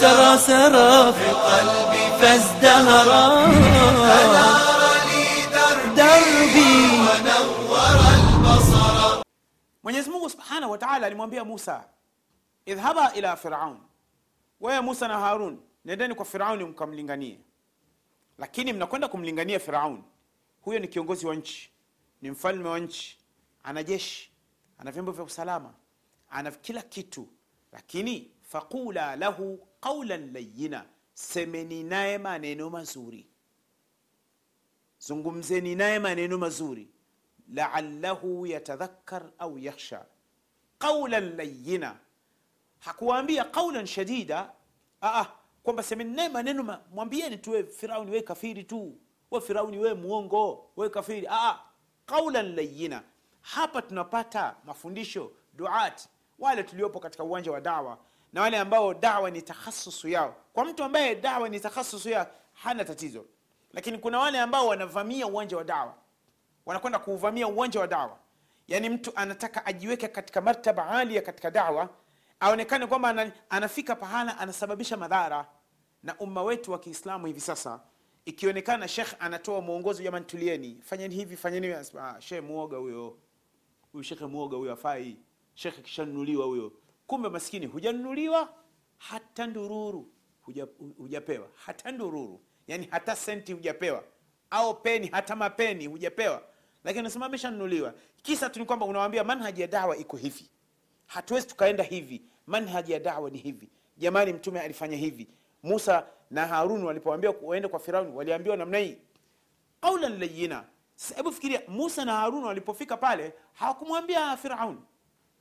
سرى سرى في قلبي فازدهرا دربي Mwenyezi Mungu Subhanahu wa Ta'ala alimwambia Musa, idhhaba ila Firaun, wewe Musa na Harun nendeni kwa Firauni mkamlinganie. Lakini mnakwenda kumlingania Firaun, huyo ni kiongozi wa nchi, ni mfalme wa nchi, ana jeshi, ana vyombo vya usalama, ana kila kitu, lakini faqula lahu qawlan layyina, semeni naye maneno mazuri, zungumzeni naye maneno mazuri. Laallahu yatadhakkar au yakhsha. Qaulan layyina. Hakuwaambia qaulan shadida. Aa, kwamba semeni naye maneno mwambieni tu we firauni we kafiri tu. We firauni we muongo, we kafiri. Aa, qaulan layyina. Hapa tunapata mafundisho duat wale tuliopo katika uwanja wa dawa na wale ambao dawa ni takhasusu yao. Kwa mtu ambaye dawa ni takhasusu yao hana tatizo. Lakini kuna wale ambao wanavamia uwanja wa dawa. Wanakwenda kuuvamia uwanja wa dawa. Yaani mtu anataka ajiweke katika martaba alia katika dawa aonekane kwamba anafika pahala anasababisha madhara. Na umma wetu wa kiislamu hivi sasa ikionekana shekh anatoa mwongozo jamani tulieni. Fanyeni hivi fanyeni ah, shekhe muoga huyo. Huyu shekhe muoga huyo afai shekhe kishanunuliwa huyo kumbe maskini hujanunuliwa hata ndururu huja- hujapewa. Hata ndururu yani hata senti hujapewa. Au peni hata mapeni hujapewa. Lakini unasema ameshanunuliwa. Kisa tu ni kwamba unawambia manhaji ya dawa iko hivi. Hatuwezi tukaenda hivi. Manhaji ya dawa ni hivi. Jamani mtume alifanya hivi. Musa na harun walipoambiwa waende kwa firauni waliambiwa namna hii. Qaulan layina Sasa hebu fikiria musa na harun walipofika pale hawakumwambia firaun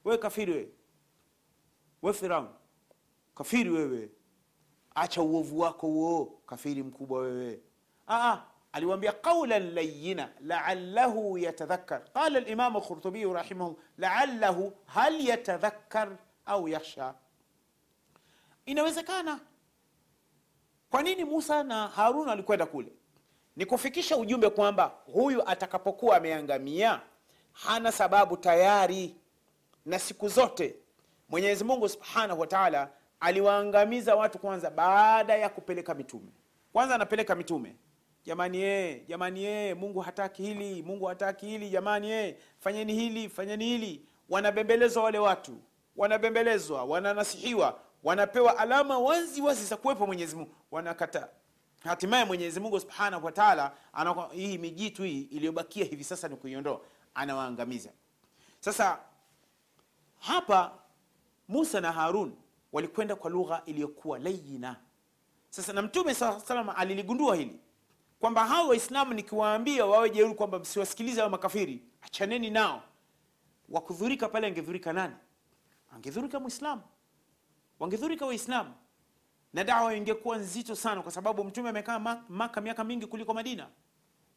wewe kafiri wewe we firaun kafiri wewe. Acha uovu wako huo kafiri mkubwa wewe. Aa, aliwambia qaulan layina laallahu yatadhakkar. Qala khurtubiyu rahimahu laallahu hal yatadhakkar au yakhsha? Inawezekana. Kwa nini musa na harun alikwenda kule? Ni kufikisha ujumbe kwamba huyu atakapokuwa ameangamia hana sababu tayari. Na siku zote mwenyezi mungu subhanahu wa taala aliwaangamiza watu kwanza baada ya kupeleka mitume. Kwanza anapeleka mitume. Jamani ee, jamani ee, mungu hataki hili mungu hataki hili jamani ee, fanyeni hili fanyeni hili. Wanabembelezwa wale watu wanabembelezwa wananasihiwa wanapewa alama wazi wazi za kuwepo mwenyezi mungu. Wanakataa hatimaye mwenyezi mungu subhanahu wa hii mijitu hii iliyobakia hivi sasa ni kuiondoa. Anawaangamiza. Sasa hapa musa na harun walikwenda kwa lugha iliyokuwa layina sasa na mtume saa salama aliligundua hili kwamba hao waislamu nikiwaambia wawe jeuri kwamba msiwasikilize hao makafiri achaneni nao. Wakudhurika pale angedhurika nani? Angedhurika mwislamu wangedhurika waislamu. Na dawa ingekuwa nzito sana kwa sababu mtume amekaa maka miaka mingi kuliko madina.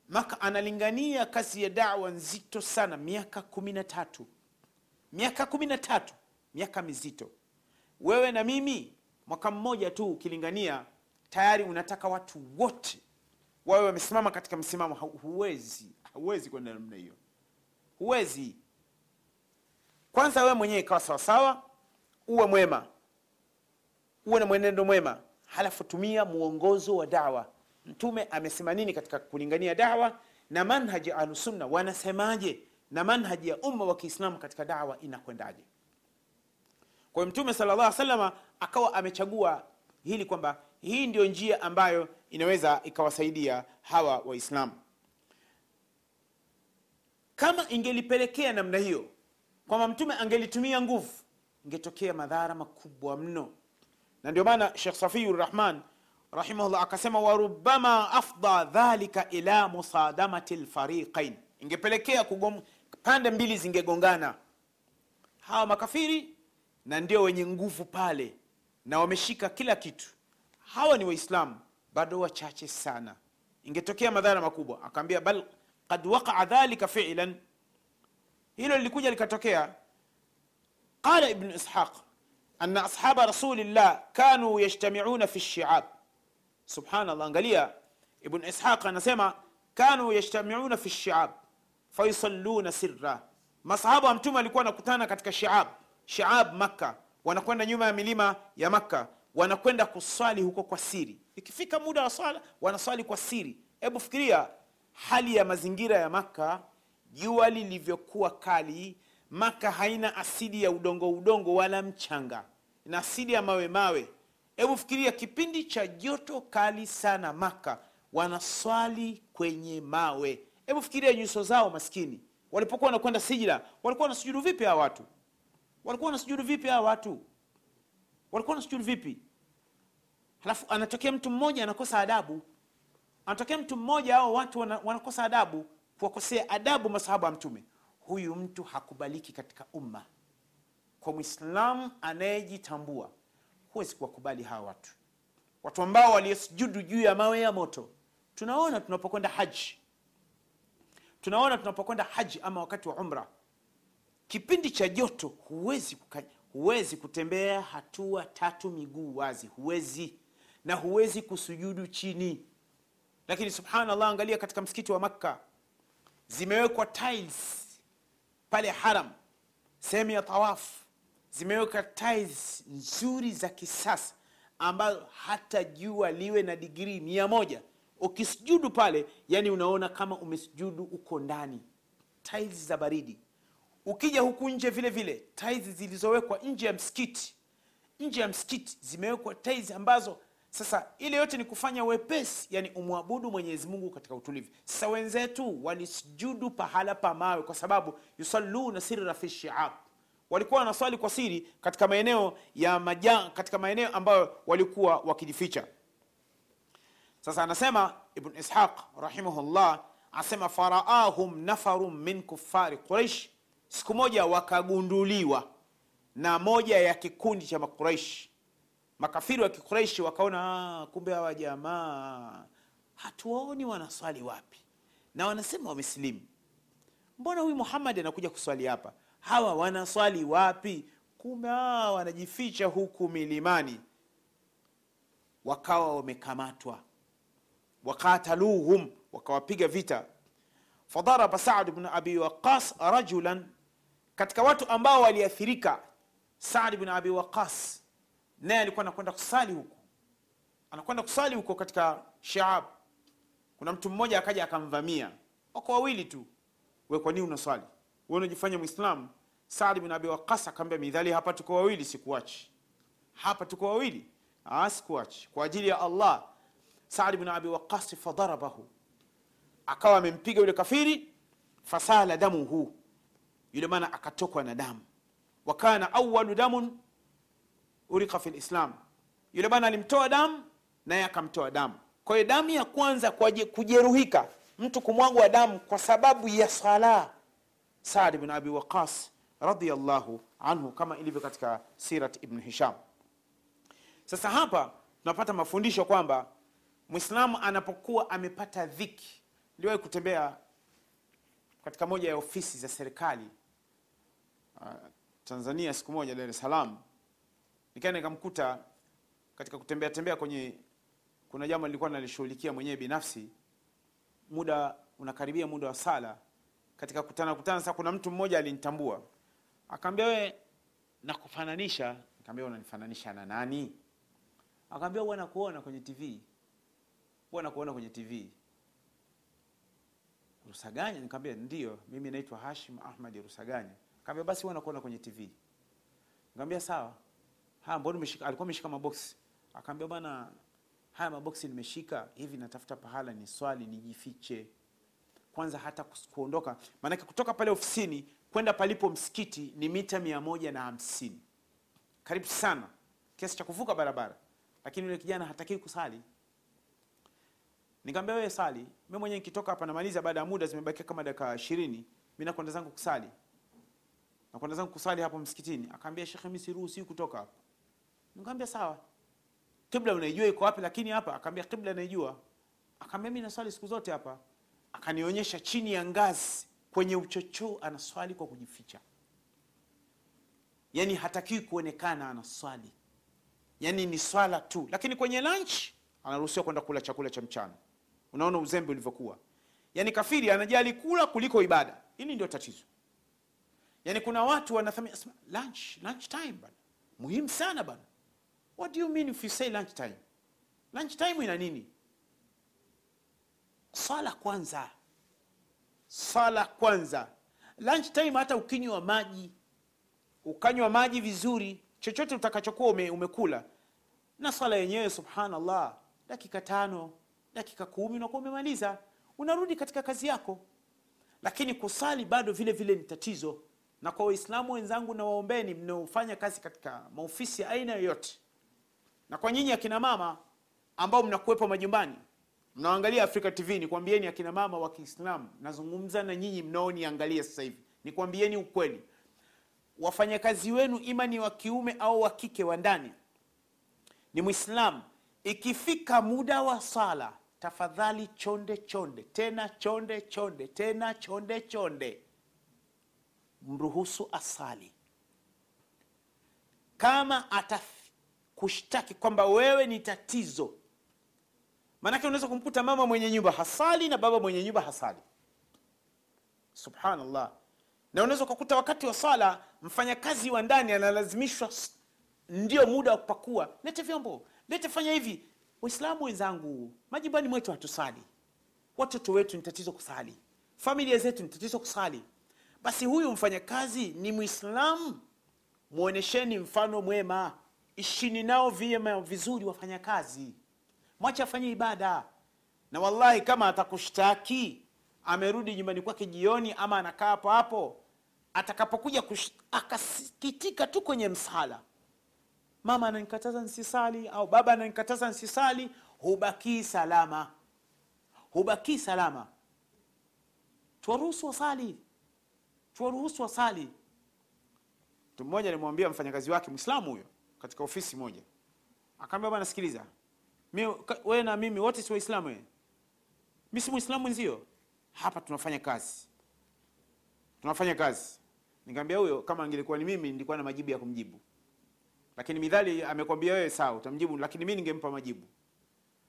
Maka analingania kasi ya dawa nzito sana miaka kumi na tatu. Miaka kumi na tatu miaka mizito. Wewe na mimi mwaka mmoja tu ukilingania tayari unataka watu wote wawe wamesimama katika msimamo. Huwezi huwezi kwenda namna hiyo. Huwezi. Kwanza wewe mwenyewe ikawa sawasawa uwe mwema. Uwe na mwenendo mwema. Halafu tumia mwongozo wa dawa. Mtume amesema nini katika kulingania dawa? Na manhaji ya ahlusunna wanasemaje? Na manhaji ya umma wa kiislamu katika dawa inakwendaje kwa hiyo mtume sala llah salama akawa amechagua hili kwamba hii ndio njia ambayo inaweza ikawasaidia hawa waislamu. Kama ingelipelekea namna hiyo kwamba mtume angelitumia nguvu ingetokea madhara makubwa mno. Na ndio maana shekh safiyu rahman rahimahullah akasema warubama afda dhalika ila musadamati lfariqain. Ingepelekea kugom, pande mbili zingegongana. Hawa makafiri na ndio wenye nguvu pale na wameshika kila kitu. Hawa ni waislamu bado wachache sana. Ingetokea madhara makubwa akaambia bal qad waqaa dhalika filan. Hilo lilikuja likatokea. Qala ibnu ishaq ana ashaba rasulillah kanu yajtamiuna fi lshiab subhanallah angalia. Ibnu ishaq anasema kanu yajtamiuna fi lshiab fayusalluna sirra. Masahaba wa mtume alikuwa anakutana katika shiab shiab makka. Wanakwenda nyuma ya milima ya makka. Wanakwenda kuswali huko kwa siri. Ikifika muda wa swala wanaswali kwa siri. Hebu fikiria hali ya mazingira ya Makka, jua lilivyokuwa kali. Makka haina asidi ya udongo udongo wala mchanga. Ina asidi ya mawe mawe. Hebu fikiria kipindi cha joto kali sana Makka, wanaswali kwenye mawe. Hebu fikiria nyuso zao maskini. Walipokuwa wanakwenda sijida walikuwa wanasujudu vipi hawa watu walikuwa wanasujudu vipi hawa watu? Walikuwa wanasujudu vipi? Halafu anatokea mtu mmoja anakosa adabu. Anatokea mtu mmoja hao watu wana, wanakosa adabu kuwakosea adabu masahaba wa mtume. Huyu mtu hakubaliki katika umma. Kwa mwislamu anayejitambua huwezi kuwakubali hawa watu. Watu ambao waliosujudu juu ya mawe ya moto. Tunaona tunapokwenda haji. Tunaona tunapokwenda haji ama wakati wa umra kipindi cha joto huwezi kuka, huwezi kutembea hatua tatu miguu wazi huwezi na huwezi kusujudu chini. Lakini subhanallah angalia katika msikiti wa makka zimewekwa tiles pale haram sehemu ya tawafu zimewekwa tiles nzuri za kisasa ambazo hata jua liwe na digrii mia moja ukisujudu pale yani unaona kama umesujudu uko ndani. Tiles za baridi ukija huku nje vile vile tiles zilizowekwa nje ya msikiti. Nje ya msikiti zimewekwa tiles ambazo sasa ile yote ni kufanya wepesi yani umwabudu mwenyezi mungu katika utulivu. Sasa wenzetu walisujudu pahala pa mawe kwa sababu yusalluna sirra fi shiab. Walikuwa wanaswali kwa siri katika maeneo ya maja, katika maeneo ambayo walikuwa wakijificha. Sasa anasema ibn ishaq rahimahullah asema faraahum nafarun min kufari quraish siku moja wakagunduliwa na moja ya kikundi cha makuraishi. Makafiri wa kikuraishi wakaona "Ah, kumbe hawa jamaa hatuwaoni wanaswali wapi. Na wanasema wamesilimu. Mbona huyu muhammadi anakuja kuswali hapa? Hawa wanaswali wapi? Kumbe ah, wanajificha huku milimani. Wakawa wamekamatwa. Wakataluhum wakawapiga vita. Fadaraba Saad bn abi Waqas rajulan, katika watu ambao waliathirika. Saad bn abi Waqas naye alikuwa anakwenda kusali huko, anakwenda kusali huko katika Shaab. Kuna mtu mmoja akaja akamvamia, wako wawili tu. We, kwa nini unaswali? We unajifanya Mwislamu? Saad bin abi Waqas akamwambia, midhali hapa tuko wawili, sikuachi. Hapa tuko wawili, ah, sikuachi kwa ajili ya Allah. Saad bin abi Waqas fadarabahu, akawa amempiga yule kafiri, fasala damuhu, yule maana akatokwa na damu. Wakana awalu damun urika fi lislam, yule bana alimtoa damu naye akamtoa damu. Kwa hiyo damu ya kwanza kwa kujeruhika, mtu kumwagwa damu kwa sababu ya sala, Saad bin abi Waqas radhiyallahu anhu, kama ilivyo katika sirat Ibn Hisham. Sasa hapa tunapata mafundisho kwamba Mwislamu anapokuwa amepata dhiki. Niliwahi kutembea katika moja ya ofisi za serikali Tanzania siku moja, Dar es Salaam, nikaenda nikamkuta katika kutembea tembea kwenye, kuna jambo nilikuwa nalishughulikia mwenyewe binafsi, muda unakaribia muda wa sala, katika kutana kutana, sasa kuna mtu mmoja alinitambua akaambia, we nakufananisha. Nikamwambia unanifananisha na nani? Akaambia huwa nakuona kwenye TV, huwa nakuona kwenye TV. Rusaganya? Nikamwambia ndio, mimi naitwa Hashim Ahmad Rusaganya. Akaambia basi wewe nakuona kwenye TV. Nikamwambia sawa. Ha, mbona umeshika? Alikuwa ameshika maboksi. Akaambia bwana, haya maboksi nimeshika hivi, natafuta pahala ni swali nijifiche kwanza, hata kuondoka, maanake kutoka pale ofisini kwenda palipo msikiti ni mita mia moja na hamsini karibu sana, kiasi cha kuvuka barabara, lakini yule kijana hatakiwi kusali. Nikamwambia wewe sali, mimi mwenyewe nikitoka hapa namaliza, baada ya muda zimebakia kama dakika ishirini, mimi nakwenda zangu kusali, nakwenda zangu kusali hapo msikitini. Akaambia shekhe, mimi siruhusi kutoka hapa. Nikamwambia sawa, kibla unaijua iko wapi? Lakini hapa, akaambia kibla naijua. Akaambia mimi naswali siku zote hapa. Akanionyesha chini ya ngazi kwenye uchochoo, anaswali kwa kujificha, yaani hatakiwi kuonekana anaswali, yaani ni swala tu, lakini kwenye lunch anaruhusiwa kwenda kula chakula cha mchana. Unaona uzembe ulivyokuwa, yaani kafiri anajali kula kuliko ibada. Hili ndio tatizo. Yaani kuna watu wanathamini lunch lunch time bana, muhimu sana bana. what do you mean if you say lunch time? Lunch time ina nini? Sala kwanza. Sala kwanza. Lunch time hata ukinywa maji. Ukanywa maji vizuri. Chochote utakachokuwa ume, umekula. Na swala yenyewe subhanallah dakika tano dakika kumi unakuwa umemaliza. Unarudi katika kazi yako. Lakini kusali bado vile vile ni tatizo na kwa waislamu wenzangu na waombeni mnaofanya kazi katika maofisi ya aina yoyote. Na kwa nyinyi akina mama ambao mnakuwepo majumbani mnaangalia afrika tv nikwambieni akina mama wa kiislamu nazungumza na nyinyi mnaoniangalia sasa hivi. Nikwambieni ukweli. Wafanyakazi wenu ima ni wa kiume au wa kike wa ndani ni mwislamu ikifika muda wa sala tafadhali chonde chonde tena chonde chonde tena chonde chonde mruhusu asali. Kama atakushtaki kwamba wewe ni tatizo maanake unaweza kumkuta mama mwenye nyumba hasali na baba mwenye nyumba hasali. Subhanallah. Na unaweza ukakuta wakati wa sala mfanyakazi wa ndani analazimishwa ndio muda wa kupakua lete vyombo lete fanya hivi. Waislamu wenzangu majumbani mwetu hatusali. Watoto wetu ni tatizo kusali. Familia zetu ni tatizo kusali basi huyu mfanyakazi ni mwislamu mwonesheni mfano mwema. Ishini nao vyema vizuri wafanyakazi. Mwache afanye ibada. Na wallahi kama atakushtaki amerudi nyumbani kwake jioni ama anakaa hapo hapo atakapokuja akasikitika tu kwenye msala. Mama ananikataza nsisali au baba ananikataza nsisali hubakii salama. Hubakii salama. Tuwaruhusu wasali tuwaruhusu wasali. Mtu mmoja alimwambia mfanyakazi wake mwislamu huyo katika ofisi moja. Akaambia bwana sikiliza. Mimi wewe na mimi wote si waislamu wewe mimi si Muislamu nzio, hapa tunafanya kazi. Tunafanya kazi. Nikamwambia huyo kama angelikuwa ni mimi nilikuwa na majibu ya kumjibu. Lakini midhali amekwambia wewe sawa utamjibu lakini mimi ningempa majibu.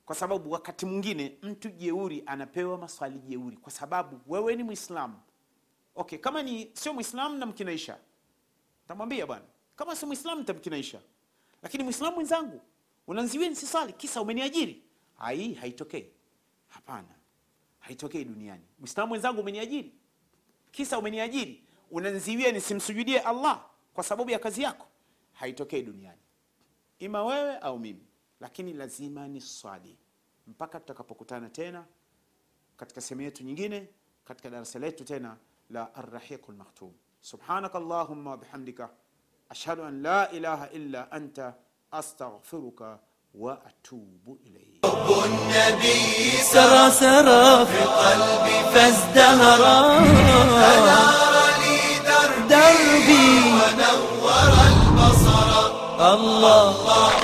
Kwa sababu wakati mwingine mtu jeuri anapewa maswali jeuri kwa sababu wewe ni mwislamu okay kama ni sio mwislamu namkinaisha tamwambia bwana. Kama sio mwislamu nitamkinaisha. Lakini mwislamu mwenzangu unanziwia nisisali kisa umeniajiri. Hai haitokei. Hapana. Haitokei duniani. Mwislamu mwenzangu umeniajiri. Kisa umeniajiri. Unanziwia nisimsujudie allah kwa sababu ya kazi yako. Haitokei duniani. Ima wewe au mimi. Lakini lazima ni swali mpaka tutakapokutana tena katika sehemu yetu nyingine katika darasa letu tena لا الرحيق المختوم. سبحانك اللهم وبحمدك أشهد أن لا إله إلا أنت أستغفرك وأتوب إليك. حب النبي سرى سرى في قلبي فازدهرا. فنار لي دربي, دربي. ونور البصر. الله, الله